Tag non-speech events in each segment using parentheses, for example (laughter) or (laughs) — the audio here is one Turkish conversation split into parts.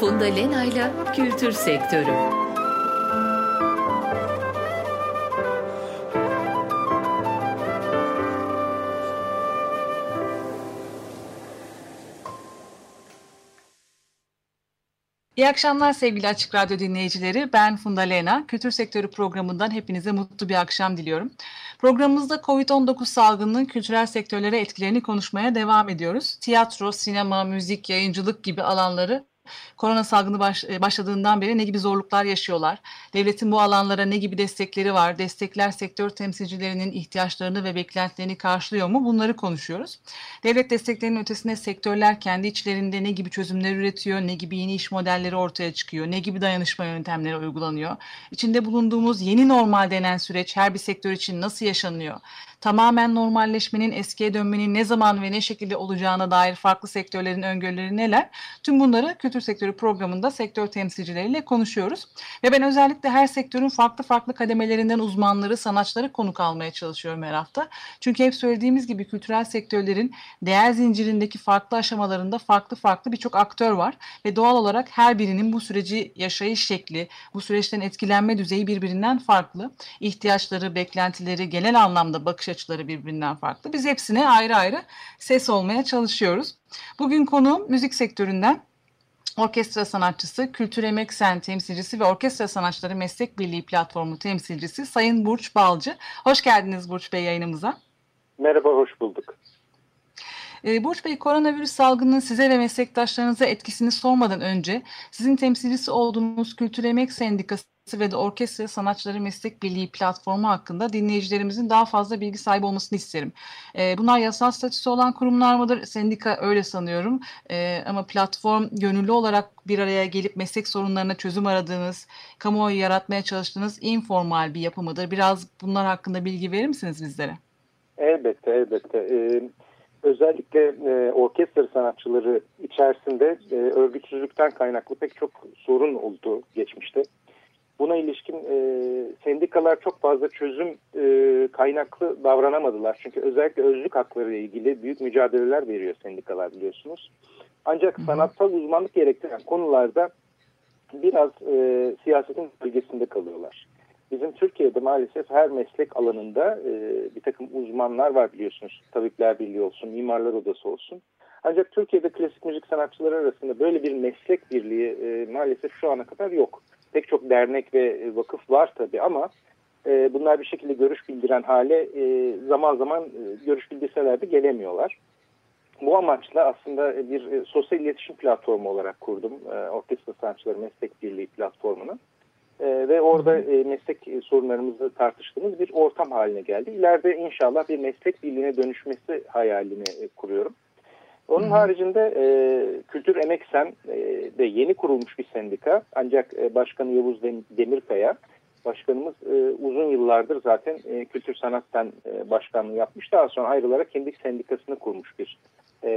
Funda Lena'yla Kültür Sektörü. İyi akşamlar sevgili Açık Radyo dinleyicileri. Ben Funda Lena. Kültür Sektörü programından hepinize mutlu bir akşam diliyorum. Programımızda COVID-19 salgınının kültürel sektörlere etkilerini konuşmaya devam ediyoruz. Tiyatro, sinema, müzik, yayıncılık gibi alanları korona salgını baş, e, başladığından beri ne gibi zorluklar yaşıyorlar? Devletin bu alanlara ne gibi destekleri var? Destekler sektör temsilcilerinin ihtiyaçlarını ve beklentilerini karşılıyor mu? Bunları konuşuyoruz. Devlet desteklerinin ötesinde sektörler kendi içlerinde ne gibi çözümler üretiyor? Ne gibi yeni iş modelleri ortaya çıkıyor? Ne gibi dayanışma yöntemleri uygulanıyor? İçinde bulunduğumuz yeni normal denen süreç her bir sektör için nasıl yaşanıyor? Tamamen normalleşmenin, eskiye dönmenin ne zaman ve ne şekilde olacağına dair farklı sektörlerin öngörüleri neler? Tüm bunları Kültür Sektörü programında sektör temsilcileriyle konuşuyoruz. Ve ben özellikle her sektörün farklı farklı kademelerinden uzmanları, sanatçıları konuk almaya çalışıyorum her hafta. Çünkü hep söylediğimiz gibi kültürel sektörlerin değer zincirindeki farklı aşamalarında farklı farklı birçok aktör var. Ve doğal olarak her birinin bu süreci yaşayış şekli, bu süreçten etkilenme düzeyi birbirinden farklı. İhtiyaçları, beklentileri, genel anlamda bakış açıları birbirinden farklı. Biz hepsine ayrı ayrı ses olmaya çalışıyoruz. Bugün konu müzik sektöründen orkestra sanatçısı, Kültür Emek Sen temsilcisi ve Orkestra Sanatçıları Meslek Birliği Platformu temsilcisi Sayın Burç Balcı. Hoş geldiniz Burç Bey yayınımıza. Merhaba, hoş bulduk. Ee, Burç Bey, koronavirüs salgının size ve meslektaşlarınıza etkisini sormadan önce sizin temsilcisi olduğunuz Kültür Emek Sendikası ve de Orkestra Sanatçıları Meslek Birliği platformu hakkında dinleyicilerimizin daha fazla bilgi sahibi olmasını isterim. E, bunlar yasal statüsü olan kurumlar mıdır? Sendika öyle sanıyorum. E, ama platform gönüllü olarak bir araya gelip meslek sorunlarına çözüm aradığınız, kamuoyu yaratmaya çalıştığınız informal bir yapı mıdır? Biraz bunlar hakkında bilgi verir misiniz bizlere? Elbette, elbette. Ee, özellikle e, orkestra sanatçıları içerisinde e, örgütsüzlükten kaynaklı pek çok sorun oldu geçmişte. Buna ilişkin e, sendikalar çok fazla çözüm e, kaynaklı davranamadılar. Çünkü özellikle özlük hakları ile ilgili büyük mücadeleler veriyor sendikalar biliyorsunuz. Ancak sanatsal uzmanlık gerektiren konularda biraz e, siyasetin bölgesinde kalıyorlar. Bizim Türkiye'de maalesef her meslek alanında e, bir takım uzmanlar var biliyorsunuz. Tabipler Birliği olsun, Mimarlar Odası olsun. Ancak Türkiye'de klasik müzik sanatçıları arasında böyle bir meslek birliği e, maalesef şu ana kadar yok. Pek çok dernek ve vakıf var tabii ama e, bunlar bir şekilde görüş bildiren hale e, zaman zaman e, görüş bildirseler de gelemiyorlar. Bu amaçla aslında bir e, sosyal iletişim platformu olarak kurdum. E, Orkestra Sanatçıları Meslek Birliği platformunu. E, ve orada e, meslek sorunlarımızı tartıştığımız bir ortam haline geldi. İleride inşallah bir meslek birliğine dönüşmesi hayalini e, kuruyorum. Onun Hı. haricinde e, Kültür Emek Sen e, de yeni kurulmuş bir sendika. Ancak e, Başkanı Yavuz Demirkaya, başkanımız e, uzun yıllardır zaten e, Kültür Sanat'tan e, başkanlığı yapmış. Daha sonra ayrılarak kendi sendikasını kurmuş bir e,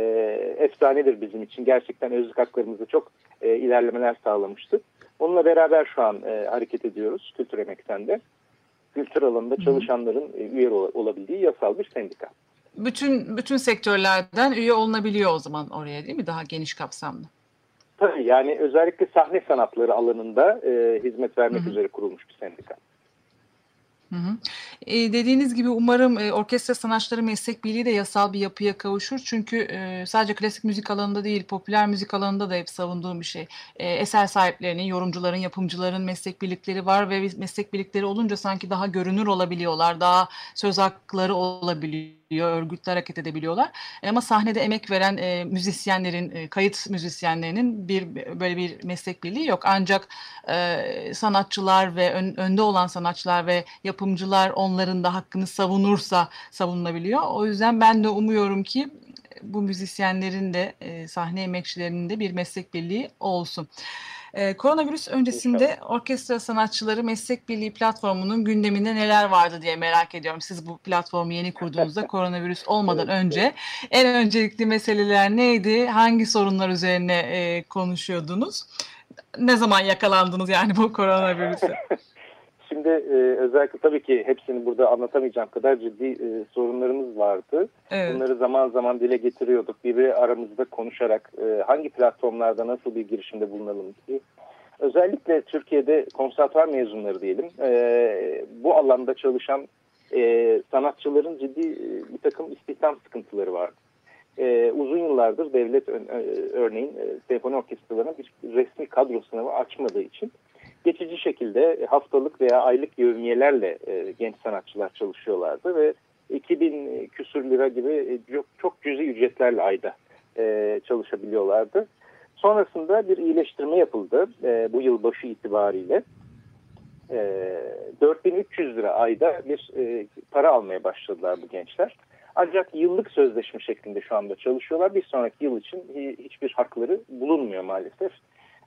efsanedir bizim için. Gerçekten özlük haklarımızda çok e, ilerlemeler sağlamıştı. Onunla beraber şu an e, hareket ediyoruz Kültür Emek'ten de. Kültür alanında çalışanların e, üye olabildiği yasal bir sendika bütün bütün sektörlerden üye olunabiliyor o zaman oraya değil mi? Daha geniş kapsamlı. Tabii yani özellikle sahne sanatları alanında e, hizmet vermek Hı -hı. üzere kurulmuş bir sendika. Hı hı. E, dediğiniz gibi umarım e, orkestra sanatçıları meslek birliği de yasal bir yapıya kavuşur. Çünkü e, sadece klasik müzik alanında değil, popüler müzik alanında da hep savunduğum bir şey. E, eser sahiplerinin, yorumcuların, yapımcıların meslek birlikleri var ve meslek birlikleri olunca sanki daha görünür olabiliyorlar, daha söz hakları olabiliyor örgütler hareket edebiliyorlar. E, ama sahnede emek veren e, müzisyenlerin, e, kayıt müzisyenlerinin bir böyle bir meslek birliği yok. Ancak e, sanatçılar ve ön, önde olan sanatçılar ve yapımcılar onların da hakkını savunursa savunulabiliyor. O yüzden ben de umuyorum ki bu müzisyenlerin de e, sahne emekçilerinin de bir meslek birliği olsun. Ee, koronavirüs öncesinde İnşallah. orkestra sanatçıları meslek birliği platformunun gündeminde neler vardı diye merak ediyorum. Siz bu platformu yeni kurduğunuzda (laughs) koronavirüs olmadan önce en öncelikli meseleler neydi? Hangi sorunlar üzerine e, konuşuyordunuz? Ne zaman yakalandınız yani bu koronavirüse? (laughs) içinde e, özellikle tabii ki hepsini burada anlatamayacağım kadar ciddi e, sorunlarımız vardı. Evet. Bunları zaman zaman dile getiriyorduk. Biri aramızda konuşarak e, hangi platformlarda nasıl bir girişimde bulunalım diye. Özellikle Türkiye'de konservatuar mezunları diyelim e, bu alanda çalışan e, sanatçıların ciddi e, bir takım istihdam sıkıntıları vardı. E, uzun yıllardır devlet e, örneğin e, senfoni orkestralarına bir resmi kadro sınavı açmadığı için geçici şekilde haftalık veya aylık yevmiyelerle e, genç sanatçılar çalışıyorlardı ve 2000 küsür lira gibi e, çok, çok cüzi ücretlerle ayda e, çalışabiliyorlardı. Sonrasında bir iyileştirme yapıldı e, bu yıl başı itibariyle. E, 4300 lira ayda bir e, para almaya başladılar bu gençler. Ancak yıllık sözleşme şeklinde şu anda çalışıyorlar. Bir sonraki yıl için hiçbir hakları bulunmuyor maalesef.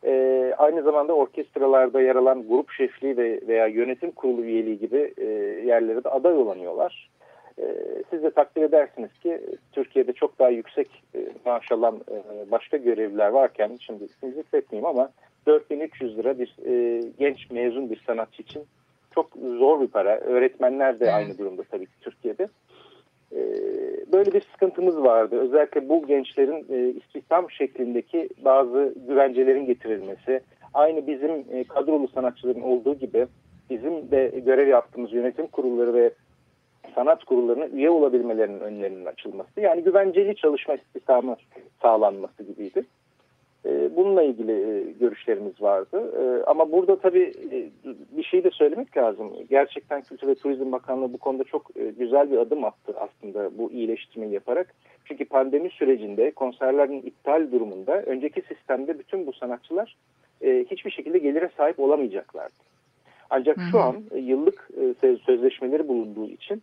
E, aynı zamanda orkestralarda yer alan grup şefliği ve veya yönetim kurulu üyeliği gibi e, yerlere de aday olamıyorlar. E, siz de takdir edersiniz ki Türkiye'de çok daha yüksek e, maaş alan e, başka görevliler varken şimdi ismini zikretmeyeyim ama 4300 lira bir e, genç mezun bir sanatçı için çok zor bir para. Öğretmenler de aynı durumda tabii ki Türkiye'de. Ee, böyle bir sıkıntımız vardı. Özellikle bu gençlerin e, istihdam şeklindeki bazı güvencelerin getirilmesi, aynı bizim e, kadrolu sanatçıların olduğu gibi bizim de görev yaptığımız yönetim kurulları ve sanat kurullarına üye olabilmelerinin önlerinin açılması. Yani güvenceli çalışma istihdamı sağlanması gibiydi. E, bununla ilgili e, görüşlerimiz vardı. E, ama burada tabii bir şey de söylemek lazım. Gerçekten Kültür ve Turizm Bakanlığı bu konuda çok güzel bir adım attı aslında bu iyileştirmeyi yaparak. Çünkü pandemi sürecinde konserlerin iptal durumunda önceki sistemde bütün bu sanatçılar hiçbir şekilde gelire sahip olamayacaklardı. Ancak şu an yıllık sözleşmeleri bulunduğu için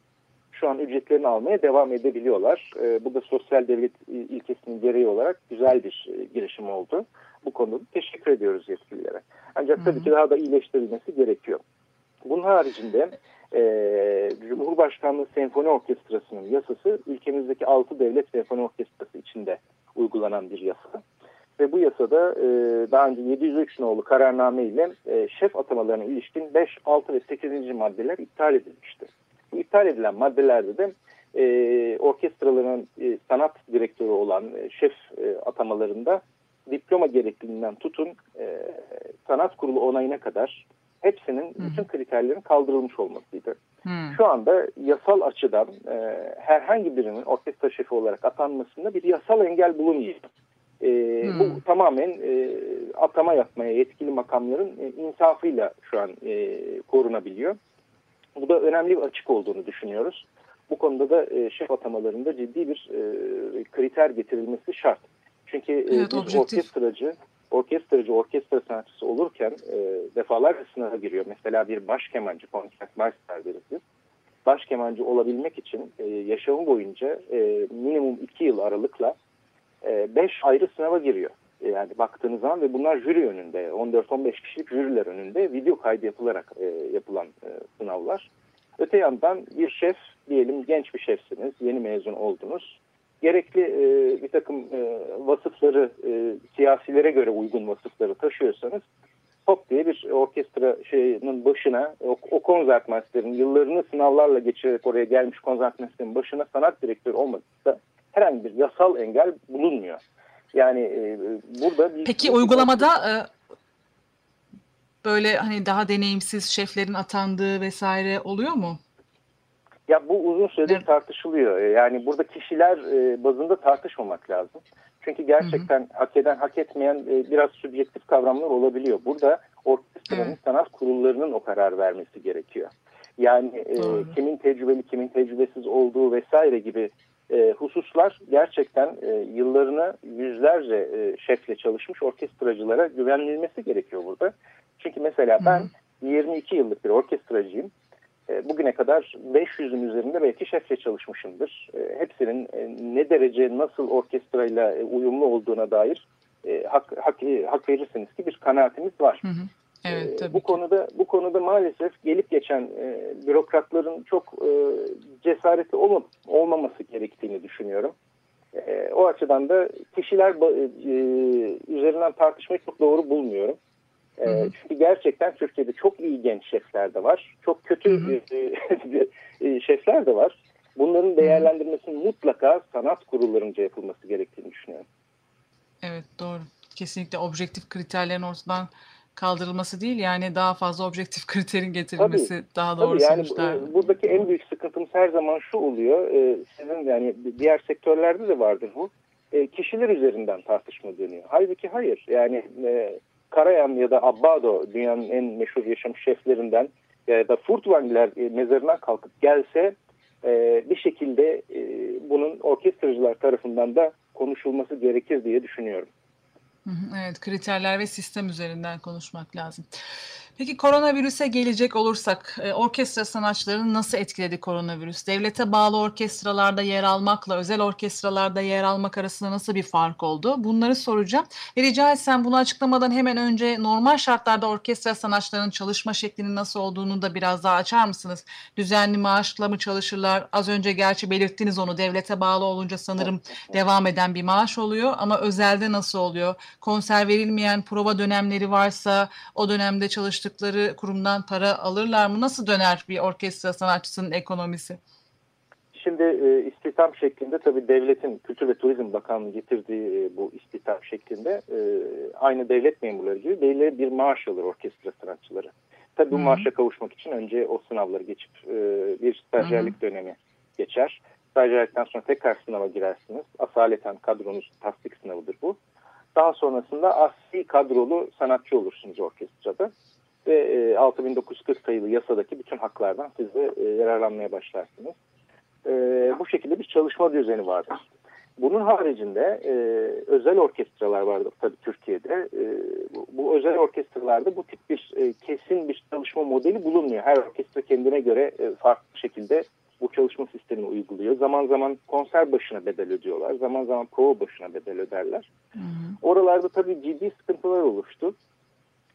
şu an ücretlerini almaya devam edebiliyorlar. E, bu da sosyal devlet ilkesinin gereği olarak güzel bir e, girişim oldu. Bu konuda teşekkür ediyoruz yetkililere. Ancak tabii ki daha da iyileştirilmesi gerekiyor. Bunun haricinde e, Cumhurbaşkanlığı Senfoni Orkestrası'nın yasası ülkemizdeki 6 devlet senfoni orkestrası içinde uygulanan bir yasa. Ve bu yasada e, daha önce 703 nolu kararname ile e, şef atamalarına ilişkin 5, 6 ve 8. maddeler iptal edilmiştir. Bu iptal edilen maddelerde de e, orkestraların e, sanat direktörü olan e, şef e, atamalarında diploma gerekliliğinden tutun e, sanat kurulu onayına kadar hepsinin hmm. bütün kriterlerin kaldırılmış olmasıydı. Hmm. Şu anda yasal açıdan e, herhangi birinin orkestra şefi olarak atanmasında bir yasal engel bulunuyor. E, hmm. Bu tamamen e, atama yapmaya yetkili makamların e, insafıyla şu an e, korunabiliyor. Bu da önemli bir açık olduğunu düşünüyoruz. Bu konuda da e, şef atamalarında ciddi bir e, kriter getirilmesi şart. Çünkü e, evet, bir orkestracı, orkestracı, orkestra sanatçısı olurken e, defalarca sınava giriyor. Mesela bir baş kemancı, konsertmeister deriz biz. Baş kemancı olabilmek için e, yaşamı boyunca e, minimum iki yıl aralıkla e, beş ayrı sınava giriyor. E, yani baktığınız zaman ve bunlar jüri önünde 14-15 kişilik jüriler önünde video kaydı yapılarak e, yapılan e, sınavlar. Öte yandan bir şef diyelim genç bir şefsiniz yeni mezun oldunuz. Gerekli e, bir takım e, vasıfları e, siyasilere göre uygun vasıfları taşıyorsanız hop diye bir orkestra şeyinin başına o, o konsertmeisterin yıllarını sınavlarla geçirerek oraya gelmiş konsertmeisterin başına sanat direktörü olmadıkça herhangi bir yasal engel bulunmuyor. Yani e, burada bir... Peki uygulamada e, böyle hani daha deneyimsiz şeflerin atandığı vesaire oluyor mu? Ya bu uzun süredir evet. tartışılıyor. E, yani burada kişiler e, bazında tartışmamak lazım. Çünkü gerçekten hı hı. hak eden hak etmeyen e, biraz subjektif kavramlar olabiliyor. Burada orkestranın evet. sanat kurullarının o karar vermesi gerekiyor. Yani e, kimin tecrübeli kimin tecrübesiz olduğu vesaire gibi e, hususlar gerçekten e, yıllarını yüzlerce e, şefle çalışmış orkestracılara güvenilmesi gerekiyor burada. Çünkü mesela ben Hı. 22 yıllık bir orkestracıyım. E, bugüne kadar 500'ün üzerinde belki şefle çalışmışımdır. E, hepsinin e, ne derece nasıl orkestrayla e, uyumlu olduğuna dair e, hak, hak, hak verirsiniz ki bir kanaatimiz var. Hı hı. Evet, ee, tabii bu konuda bu konuda maalesef gelip geçen e, bürokratların çok e, cesaretli olma, olmaması gerektiğini düşünüyorum. E, o açıdan da kişiler e, üzerinden tartışmayı çok doğru bulmuyorum. E, hı hı. Çünkü gerçekten Türkiye'de çok iyi genç şefler de var. Çok kötü. E, şefler de var. Bunların değerlendirmesinin mutlaka sanat kurullarınca yapılması gerektiğini düşünüyorum. Evet doğru. Kesinlikle objektif kriterlerin ortadan kaldırılması değil yani daha fazla objektif (laughs) kriterin getirilmesi tabii, daha doğru tabii yani sonuçlar. buradaki en büyük sıkıntımız her zaman şu oluyor. E, sizin yani diğer sektörlerde de vardır bu. E, kişiler üzerinden tartışma dönüyor. Halbuki hayır. Yani e, Karayan ya da Abbado dünyanın en meşhur yaşamış şeflerinden ya da Furtwängler e, mezarından kalkıp gelse e, bir şekilde e, bunun orkestracılar tarafından da konuşulması gerekir diye düşünüyorum. Evet, kriterler ve sistem üzerinden konuşmak lazım. Peki koronavirüse gelecek olursak e, orkestra sanatçılarını nasıl etkiledi koronavirüs? Devlete bağlı orkestralarda yer almakla özel orkestralarda yer almak arasında nasıl bir fark oldu? Bunları soracağım. Ve rica etsem bunu açıklamadan hemen önce normal şartlarda orkestra sanatçılarının çalışma şeklinin nasıl olduğunu da biraz daha açar mısınız? Düzenli maaşla mı çalışırlar? Az önce gerçi belirttiniz onu devlete bağlı olunca sanırım devam eden bir maaş oluyor ama özelde nasıl oluyor? Konser verilmeyen prova dönemleri varsa o dönemde çalış çalıştıkları kurumdan para alırlar mı? Nasıl döner bir orkestra sanatçısının ekonomisi? Şimdi e, istihdam şeklinde tabii devletin Kültür ve Turizm Bakanlığı getirdiği e, bu istihdam şeklinde e, aynı devlet memurları gibi belirli bir maaş alır orkestra sanatçıları. Tabii bu maaşa kavuşmak için önce o sınavları geçip e, bir stajyerlik dönemi geçer. Stajyerlikten sonra tekrar sınava girersiniz. Asaleten kadronuz tasdik sınavıdır bu. Daha sonrasında asli kadrolu sanatçı olursunuz orkestrada ve 6940 e, sayılı yasadaki bütün haklardan siz de e, yararlanmaya başlarsınız. E, bu şekilde bir çalışma düzeni vardır. Bunun haricinde özel orkestralar vardır tabii Türkiye'de. bu, özel orkestralarda bu tip bir kesin bir çalışma modeli bulunmuyor. Her orkestra kendine göre farklı şekilde bu çalışma sistemini uyguluyor. Zaman zaman konser başına bedel ödüyorlar. Zaman zaman prova başına bedel öderler. Hı hı. Oralarda tabii ciddi sıkıntılar oluştu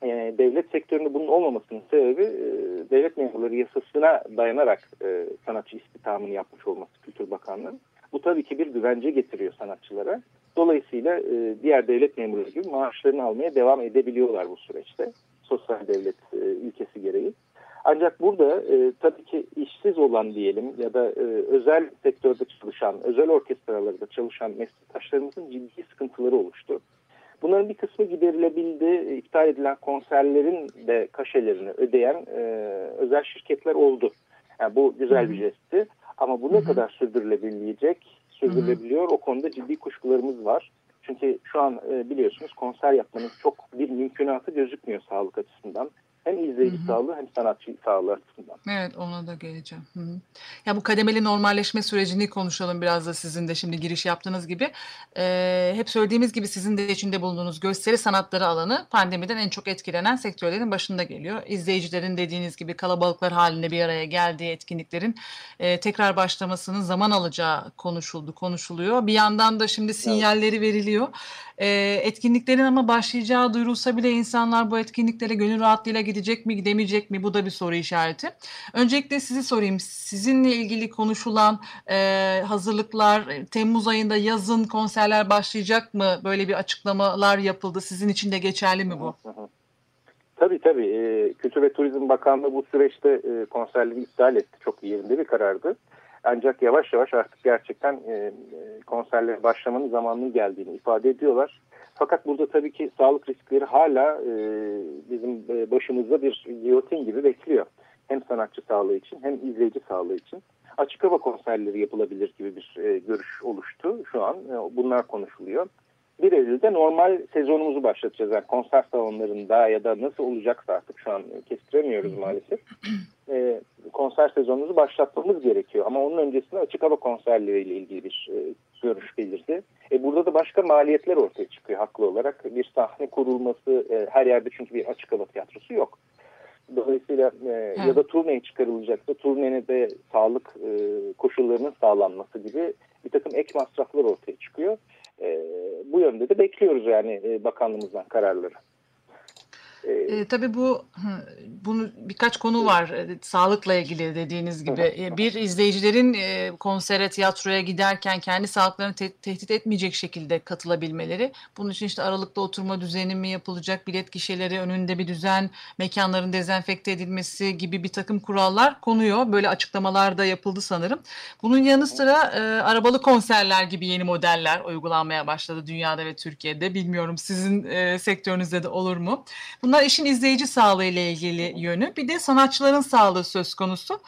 e, devlet sektöründe bunun olmamasının sebebi e, devlet memurları yasasına dayanarak e, sanatçı istihdamını yapmış olması Kültür Bakanlığı. Bu tabii ki bir güvence getiriyor sanatçılara. Dolayısıyla e, diğer devlet memurları gibi maaşlarını almaya devam edebiliyorlar bu süreçte. Sosyal devlet ülkesi gereği. Ancak burada e, tabii ki işsiz olan diyelim ya da e, özel sektörde çalışan, özel orkestralarda çalışan meslektaşlarımızın ciddi sıkıntıları oluştu. Bunların bir kısmı giderilebildi. İptal edilen konserlerin de kaşelerini ödeyen e, özel şirketler oldu. Yani bu güzel bir jestti. Ama bu ne kadar sürdürülebilecek, sürdürülebiliyor o konuda ciddi kuşkularımız var. Çünkü şu an e, biliyorsunuz konser yapmanın çok bir mümkünatı gözükmüyor sağlık açısından. Hem izleyici Hı-hı. sağlığı hem sanatçı sağlığı açısından. Evet ona da geleceğim. Hı-hı. Ya bu kademeli normalleşme sürecini konuşalım biraz da sizin de şimdi giriş yaptığınız gibi. Ee, hep söylediğimiz gibi sizin de içinde bulunduğunuz gösteri sanatları alanı pandemiden en çok etkilenen sektörlerin başında geliyor. İzleyicilerin dediğiniz gibi kalabalıklar halinde bir araya geldiği etkinliklerin e, tekrar başlamasının zaman alacağı konuşuldu, konuşuluyor. Bir yandan da şimdi sinyalleri evet. veriliyor. E, etkinliklerin ama başlayacağı duyurulsa bile insanlar bu etkinliklere gönül rahatlığıyla gidecek mi gidemeyecek mi bu da bir soru işareti. Öncelikle sizi sorayım sizinle ilgili konuşulan e, hazırlıklar Temmuz ayında yazın konserler başlayacak mı böyle bir açıklamalar yapıldı sizin için de geçerli mi bu? Tabii tabii. E, Kültür ve Turizm Bakanlığı bu süreçte e, konserleri iptal etti. Çok yerinde bir karardı. Ancak yavaş yavaş artık gerçekten e, e, konserlere başlamanın zamanının geldiğini ifade ediyorlar. Fakat burada tabii ki sağlık riskleri hala e, bizim e, başımızda bir giyotin gibi bekliyor. Hem sanatçı sağlığı için hem izleyici sağlığı için. Açık hava konserleri yapılabilir gibi bir e, görüş oluştu şu an. E, bunlar konuşuluyor. 1 Eylül'de normal sezonumuzu başlatacağız. Yani konser salonlarında ya da nasıl olacaksa artık şu an kestiremiyoruz maalesef. E, konser sezonumuzu başlatmamız gerekiyor. Ama onun öncesinde açık hava konserleriyle ilgili bir e, görüş belirdi. E, burada da başka maliyetler ortaya çıkıyor haklı olarak. Bir sahne kurulması e, her yerde çünkü bir açık hava tiyatrosu yok. Dolayısıyla e, ya da turneye çıkarılacaksa turnenin de sağlık e, koşullarının sağlanması gibi bir takım ek masraflar ortaya çıkıyor. E, bu yönde de bekliyoruz yani e, bakanlığımızdan kararları. E, tabii bu bunu birkaç konu var e, sağlıkla ilgili dediğiniz gibi. E, bir izleyicilerin e, konsere, tiyatroya giderken kendi sağlıklarını te tehdit etmeyecek şekilde katılabilmeleri. Bunun için işte aralıklı oturma düzeni mi yapılacak, bilet gişeleri önünde bir düzen, mekanların dezenfekte edilmesi gibi bir takım kurallar konuyor. Böyle açıklamalar da yapıldı sanırım. Bunun yanı sıra e, arabalı konserler gibi yeni modeller uygulanmaya başladı dünyada ve Türkiye'de. Bilmiyorum sizin e, sektörünüzde de olur mu? Bunlar işin izleyici sağlığı ile ilgili yönü. Bir de sanatçıların sağlığı söz konusu.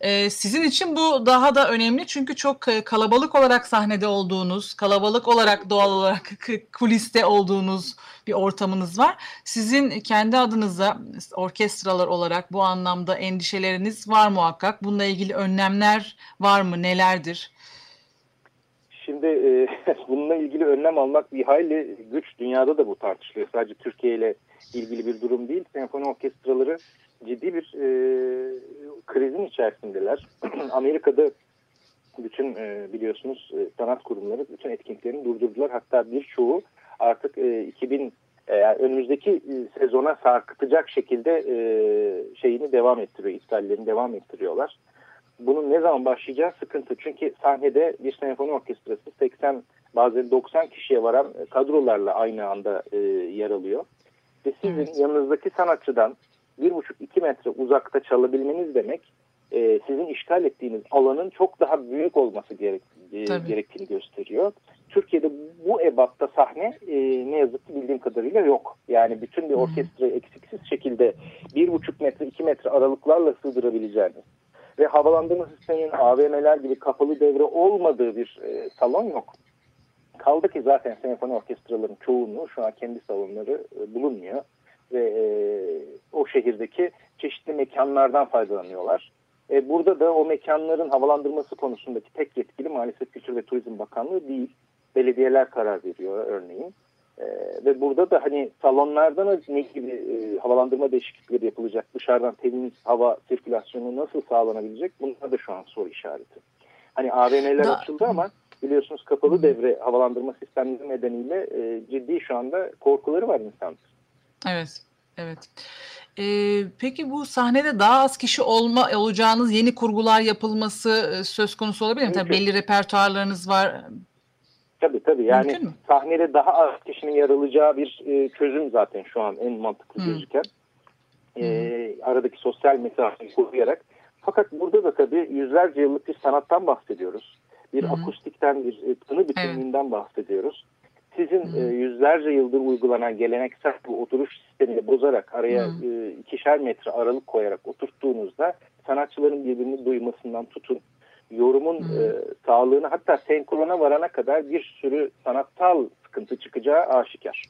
Ee, sizin için bu daha da önemli çünkü çok e, kalabalık olarak sahnede olduğunuz, kalabalık olarak doğal olarak (laughs) kuliste olduğunuz bir ortamınız var. Sizin kendi adınıza orkestralar olarak bu anlamda endişeleriniz var muhakkak. Bununla ilgili önlemler var mı? Nelerdir? Şimdi e, (laughs) bununla ilgili önlem almak bir hayli güç. Dünyada da bu tartışılıyor. Sadece Türkiye ile ilgili bir durum değil. Senfoni orkestraları ciddi bir e, krizin içerisindeler. (clears throat) Amerika'da bütün e, biliyorsunuz e, sanat kurumları bütün etkinliklerini durdurdular. Hatta birçoğu artık e, 2000 e, önümüzdeki e, sezona sarkıtacak şekilde e, şeyini devam ettiriyor, iptallerini devam ettiriyorlar. Bunun ne zaman başlayacağı sıkıntı. Çünkü sahnede bir senfoni orkestrası 80 bazen 90 kişiye varan kadrolarla aynı anda e, yer alıyor. Ve sizin evet. yanınızdaki sanatçıdan bir buçuk iki metre uzakta çalabilmeniz demek e, sizin işgal ettiğiniz alanın çok daha büyük olması gerek, e, gerektiğini gösteriyor. Türkiye'de bu ebatta sahne e, ne yazık ki bildiğim kadarıyla yok. Yani bütün bir orkestrayı eksiksiz şekilde bir buçuk metre iki metre aralıklarla sığdırabileceğiniz ve havalandırma sisteminin AVM'ler gibi kapalı devre olmadığı bir e, salon yok. Kaldı ki zaten senfoni orkestraların çoğunluğu şu an kendi salonları e, bulunmuyor ve e, o şehirdeki çeşitli mekanlardan faydalanıyorlar. E, burada da o mekanların havalandırması konusundaki tek yetkili maalesef Kültür ve Turizm Bakanlığı değil. Belediyeler karar veriyor örneğin. E, ve burada da hani salonlardan ne gibi e, havalandırma değişiklikleri yapılacak, dışarıdan temiz hava sirkülasyonu nasıl sağlanabilecek bunlar da şu an soru işareti. Hani AVM'ler da, açıldı ama biliyorsunuz kapalı devre havalandırma sistemleri nedeniyle e, ciddi şu anda korkuları var insanların. Evet, evet. Ee, peki bu sahnede daha az kişi olma olacağınız yeni kurgular yapılması söz konusu olabilir mi? Tabii belli repertuarlarınız var. Tabii tabii yani sahnede daha az kişinin yer alacağı bir e, çözüm zaten şu an en mantıklı hmm. gözüken. E, aradaki sosyal mesafeyi koruyarak. Fakat burada da tabii yüzlerce yıllık bir sanattan bahsediyoruz. Bir hmm. akustikten, bir e, tını bütünlüğünden evet. bahsediyoruz sizin hmm. e, yüzlerce yıldır uygulanan geleneksel bu oturuş sistemini bozarak araya hmm. e, ikişer metre aralık koyarak oturttuğunuzda sanatçıların birbirini duymasından tutun yorumun hmm. e, sağlığını hatta senkrona varana kadar bir sürü sanatsal sıkıntı çıkacağı aşikar.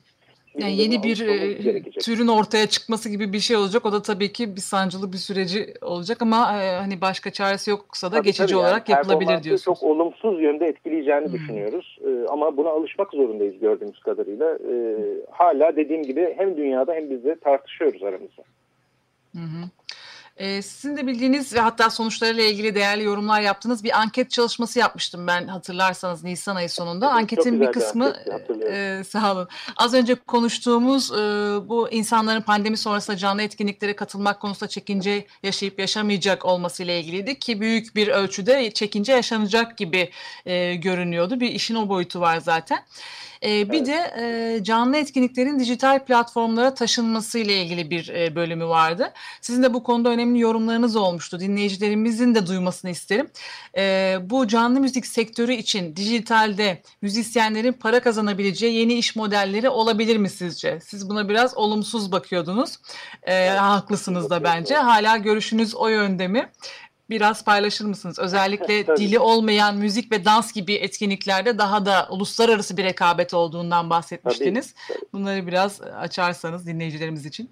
Yani yeni bir e, türün ortaya çıkması gibi bir şey olacak. O da tabii ki bir sancılı bir süreci olacak ama e, hani başka çaresi yoksa da tabii, geçici tabii olarak yani, yapılabilir diyorsunuz. Çok olumsuz yönde etkileyeceğini hmm. düşünüyoruz. E, ama buna alışmak zorundayız gördüğümüz kadarıyla. E, hala dediğim gibi hem dünyada hem bizde tartışıyoruz aramızda. Hı hı. E, sizin de bildiğiniz ve hatta sonuçlarıyla ilgili değerli yorumlar yaptığınız bir anket çalışması yapmıştım ben hatırlarsanız Nisan ayı sonunda. Anketin bir kısmı bir e, sağ olun. Az önce konuştuğumuz e, bu insanların pandemi sonrasında canlı etkinliklere katılmak konusunda çekince yaşayıp yaşamayacak olması ile ilgiliydi ki büyük bir ölçüde çekince yaşanacak gibi e, görünüyordu. Bir işin o boyutu var zaten. E, bir evet. de e, canlı etkinliklerin dijital platformlara taşınması ile ilgili bir e, bölümü vardı. Sizin de bu konuda önemli yorumlarınız olmuştu. Dinleyicilerimizin de duymasını isterim. E, bu canlı müzik sektörü için dijitalde müzisyenlerin para kazanabileceği yeni iş modelleri olabilir mi sizce? Siz buna biraz olumsuz bakıyordunuz. E, evet. Haklısınız da bence. Hala görüşünüz o yönde mi? Biraz paylaşır mısınız? Özellikle (laughs) dili olmayan müzik ve dans gibi etkinliklerde daha da uluslararası bir rekabet olduğundan bahsetmiştiniz. Tabii, tabii. Bunları biraz açarsanız dinleyicilerimiz için.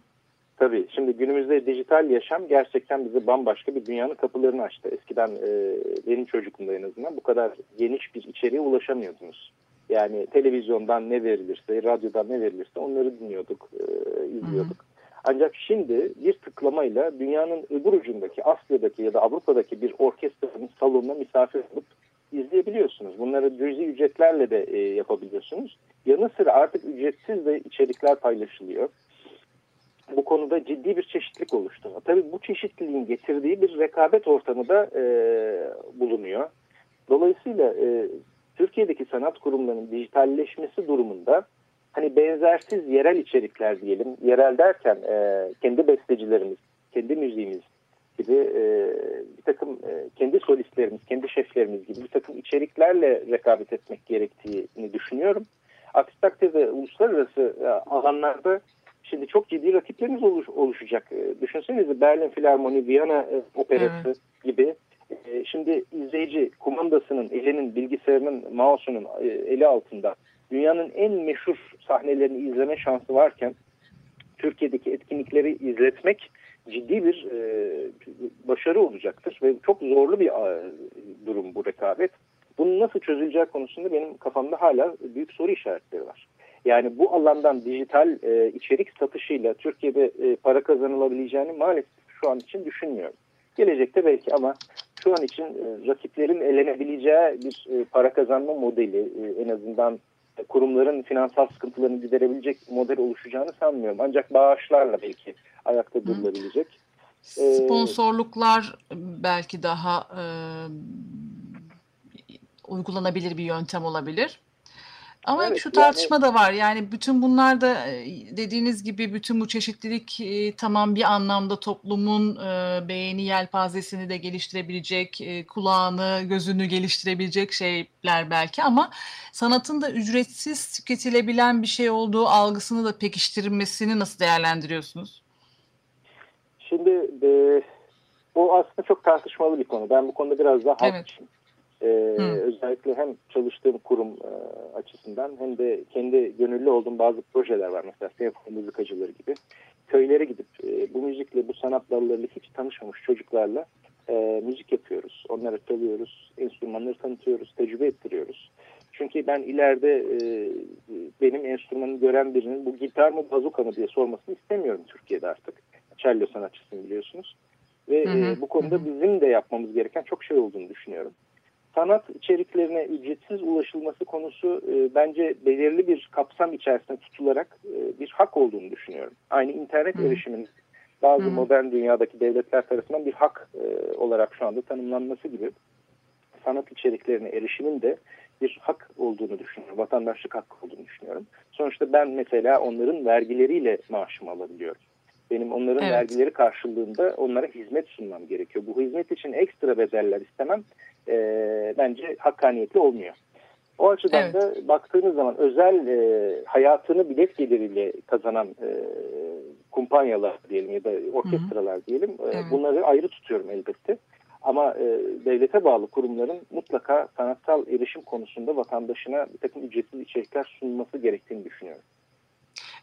Tabii. Şimdi günümüzde dijital yaşam gerçekten bize bambaşka bir dünyanın kapılarını açtı. Eskiden e, benim çocukluğumda en azından bu kadar geniş bir içeriğe ulaşamıyordunuz. Yani televizyondan ne verilirse, radyodan ne verilirse onları dinliyorduk, e, izliyorduk. Hı hı. Ancak şimdi bir tıklamayla dünyanın öbür ucundaki Asya'daki ya da Avrupa'daki bir orkestranın salonuna misafir olup izleyebiliyorsunuz. Bunları cüzi ücretlerle de e, yapabiliyorsunuz. Yanı sıra artık ücretsiz de içerikler paylaşılıyor. bu konuda ciddi bir çeşitlilik oluştu. Tabii bu çeşitliliğin getirdiği bir rekabet ortamı da e, bulunuyor. Dolayısıyla e, Türkiye'deki sanat kurumlarının dijitalleşmesi durumunda hani benzersiz yerel içerikler diyelim. Yerel derken e, kendi bestecilerimiz, kendi müziğimiz gibi e, bir takım e, kendi solistlerimiz, kendi şeflerimiz gibi bir takım içeriklerle rekabet etmek gerektiğini düşünüyorum. Aksi takdirde uluslararası e, alanlarda şimdi çok ciddi rakiplerimiz oluş, oluşacak. E, düşünsenize Berlin Filarmoni, Viyana e, Operası evet. gibi. E, şimdi izleyici kumandasının, elinin, bilgisayarının, mouse'unun e, eli altında dünyanın en meşhur sahnelerini izleme şansı varken Türkiye'deki etkinlikleri izletmek ciddi bir e, başarı olacaktır ve çok zorlu bir e, durum bu rekabet. Bunun nasıl çözüleceği konusunda benim kafamda hala büyük soru işaretleri var. Yani bu alandan dijital e, içerik satışıyla Türkiye'de e, para kazanılabileceğini maalesef şu an için düşünmüyorum. Gelecekte belki ama şu an için e, rakiplerin elenebileceği bir e, para kazanma modeli e, en azından kurumların finansal sıkıntılarını giderebilecek model oluşacağını sanmıyorum. Ancak bağışlarla belki ayakta durulabilecek. Sponsorluklar belki daha e, uygulanabilir bir yöntem olabilir. Ama evet, şu tartışma yani, da var. Yani bütün bunlar da dediğiniz gibi bütün bu çeşitlilik e, tamam bir anlamda toplumun e, beğeni yelpazesini de geliştirebilecek, e, kulağını, gözünü geliştirebilecek şeyler belki ama sanatın da ücretsiz tüketilebilen bir şey olduğu algısını da pekiştirmesini nasıl değerlendiriyorsunuz? Şimdi e, bu aslında çok tartışmalı bir konu. Ben bu konuda biraz daha evet. için ee, özellikle hem çalıştığım kurum e, açısından hem de kendi gönüllü olduğum bazı projeler var. Mesela senfoni müzikacıları gibi. Köylere gidip e, bu müzikle, bu sanat dallarıyla hiç tanışmamış çocuklarla e, müzik yapıyoruz. Onları çalıyoruz, enstrümanları tanıtıyoruz, tecrübe ettiriyoruz. Çünkü ben ileride e, benim enstrümanı gören birinin bu gitar mı bazuka mı diye sormasını istemiyorum Türkiye'de artık. Cello sanatçısını biliyorsunuz. Ve hı hı. E, bu konuda bizim de yapmamız gereken çok şey olduğunu düşünüyorum sanat içeriklerine ücretsiz ulaşılması konusu e, bence belirli bir kapsam içerisinde tutularak e, bir hak olduğunu düşünüyorum. Aynı internet Hı. erişimin bazı Hı. modern dünyadaki devletler tarafından bir hak e, olarak şu anda tanımlanması gibi sanat içeriklerine erişimin de bir hak olduğunu düşünüyorum. Vatandaşlık hakkı olduğunu düşünüyorum. Sonuçta ben mesela onların vergileriyle maaşımı alabiliyorum. Benim onların evet. vergileri karşılığında onlara hizmet sunmam gerekiyor. Bu hizmet için ekstra bedeller istemem e, bence hakkaniyetli olmuyor. O açıdan evet. da baktığınız zaman özel e, hayatını bilet geliriyle kazanan e, kumpanyalar diyelim ya da orkestralar Hı-hı. diyelim e, evet. bunları ayrı tutuyorum elbette. Ama e, devlete bağlı kurumların mutlaka sanatsal erişim konusunda vatandaşına bir takım ücretsiz içerikler sunması gerektiğini düşünüyorum.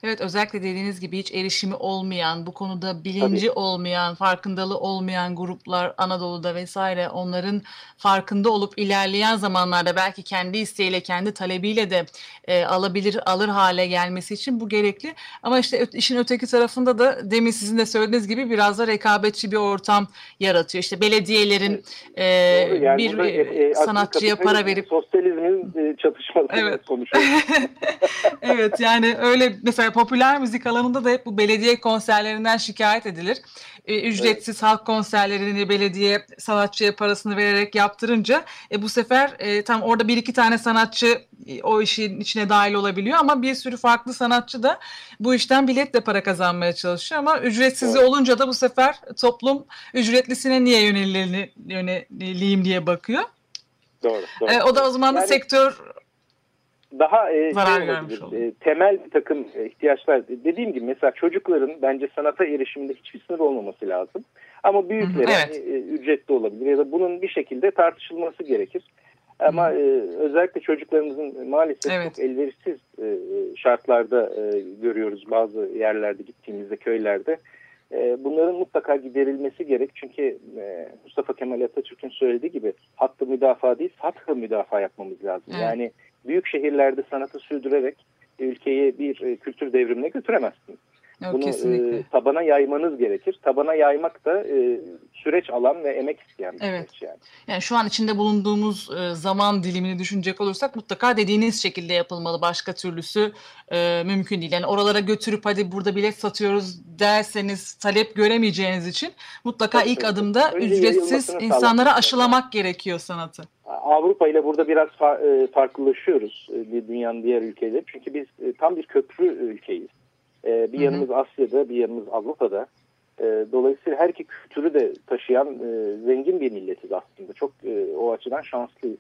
Evet özellikle dediğiniz gibi hiç erişimi olmayan, bu konuda bilinci Tabii. olmayan, farkındalığı olmayan gruplar Anadolu'da vesaire onların farkında olup ilerleyen zamanlarda belki kendi isteğiyle, kendi talebiyle de e, alabilir, alır hale gelmesi için bu gerekli. Ama işte işin öteki tarafında da demin sizin de söylediğiniz gibi biraz da rekabetçi bir ortam yaratıyor. İşte belediyelerin evet. e, yani bir e, e, sanatçıya para verip sosyalizmin e, çatışması evet. konuşuyoruz. (laughs) evet yani öyle mesela popüler müzik alanında da hep bu belediye konserlerinden şikayet edilir. E, ücretsiz evet. halk konserlerini belediye sanatçıya parasını vererek yaptırınca e, bu sefer e, tam orada bir iki tane sanatçı e, o işin içine dahil olabiliyor ama bir sürü farklı sanatçı da bu işten biletle para kazanmaya çalışıyor ama ücretsiz evet. olunca da bu sefer toplum ücretlisine niye yöneleyim diye bakıyor. Doğru. doğru. E, o da o zaman yani, sektör daha e, şey olabilir, e, temel bir takım e, ihtiyaçlar. Dediğim gibi mesela çocukların bence sanata erişiminde hiçbir sınır olmaması lazım. Ama büyüklere evet. e, ücretli olabilir ya da bunun bir şekilde tartışılması gerekir. Ama e, özellikle çocuklarımızın maalesef evet. çok elverişsiz e, şartlarda e, görüyoruz bazı yerlerde gittiğimizde köylerde. E, bunların mutlaka giderilmesi gerek. Çünkü e, Mustafa Kemal Atatürk'ün söylediği gibi hattı müdafaa değil, sathı müdafaa yapmamız lazım. Evet. Yani büyük şehirlerde sanatı sürdürerek ülkeyi bir e, kültür devrimine götüremezsiniz. Yok, Bunu kesinlikle. e, tabana yaymanız gerekir. Tabana yaymak da e, süreç alan ve emek isteyen bir Evet. süreç yani. Yani şu an içinde bulunduğumuz e, zaman dilimini düşünecek olursak mutlaka dediğiniz şekilde yapılmalı. Başka türlüsü e, mümkün değil. Yani oralara götürüp hadi burada bilet satıyoruz derseniz talep göremeyeceğiniz için mutlaka Tabii, ilk adımda Önce ücretsiz insanlara aşılamak gerekiyor sanatı. Avrupa ile burada biraz e, farklılaşıyoruz e, dünyanın diğer ülkeleri. Çünkü biz e, tam bir köprü ülkeyiz. E, Bir Hı hı. yanımız Asya'da, bir yanımız Avrupa'da. E, Dolayısıyla her iki kültürü de taşıyan e, zengin bir milletiz aslında. Çok e, o açıdan şanslıyız.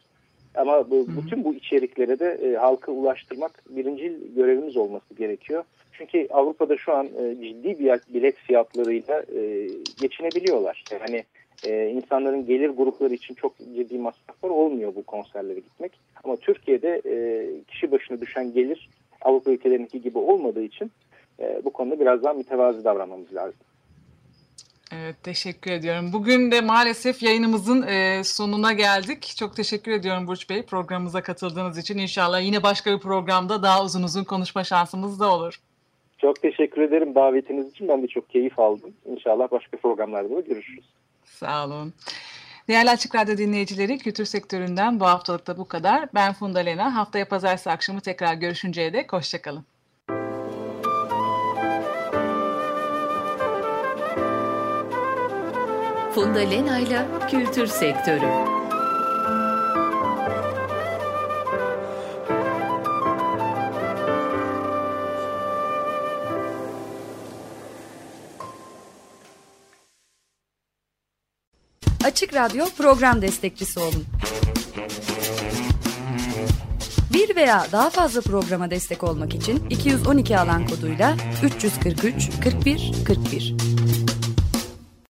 Ama bu, hı. bütün bu içeriklere de e, halka ulaştırmak birinci görevimiz olması gerekiyor. Çünkü Avrupa'da şu an e, ciddi bir bilet fiyatlarıyla e, geçinebiliyorlar. Yani e, insanların gelir grupları için çok ciddi masraflar olmuyor bu konserlere gitmek. Ama Türkiye'de e, kişi başına düşen gelir Avrupa ülkelerinki gibi olmadığı için e, bu konuda biraz daha mütevazi davranmamız lazım. Evet teşekkür ediyorum. Bugün de maalesef yayınımızın e, sonuna geldik. Çok teşekkür ediyorum Burç Bey programımıza katıldığınız için. İnşallah yine başka bir programda daha uzun uzun konuşma şansımız da olur. Çok teşekkür ederim davetiniz için. Ben de çok keyif aldım. İnşallah başka programlarda da görüşürüz. Sağ olun. Değerli Açık Radyo dinleyicileri, kültür sektöründen bu haftalıkta bu kadar. Ben Funda Lena. Haftaya pazartesi akşamı tekrar görüşünceye dek hoşçakalın. Funda Lena'yla Kültür Sektörü. Açık Radyo program destekçisi olun. Bir veya daha fazla programa destek olmak için 212 alan koduyla 343 41 41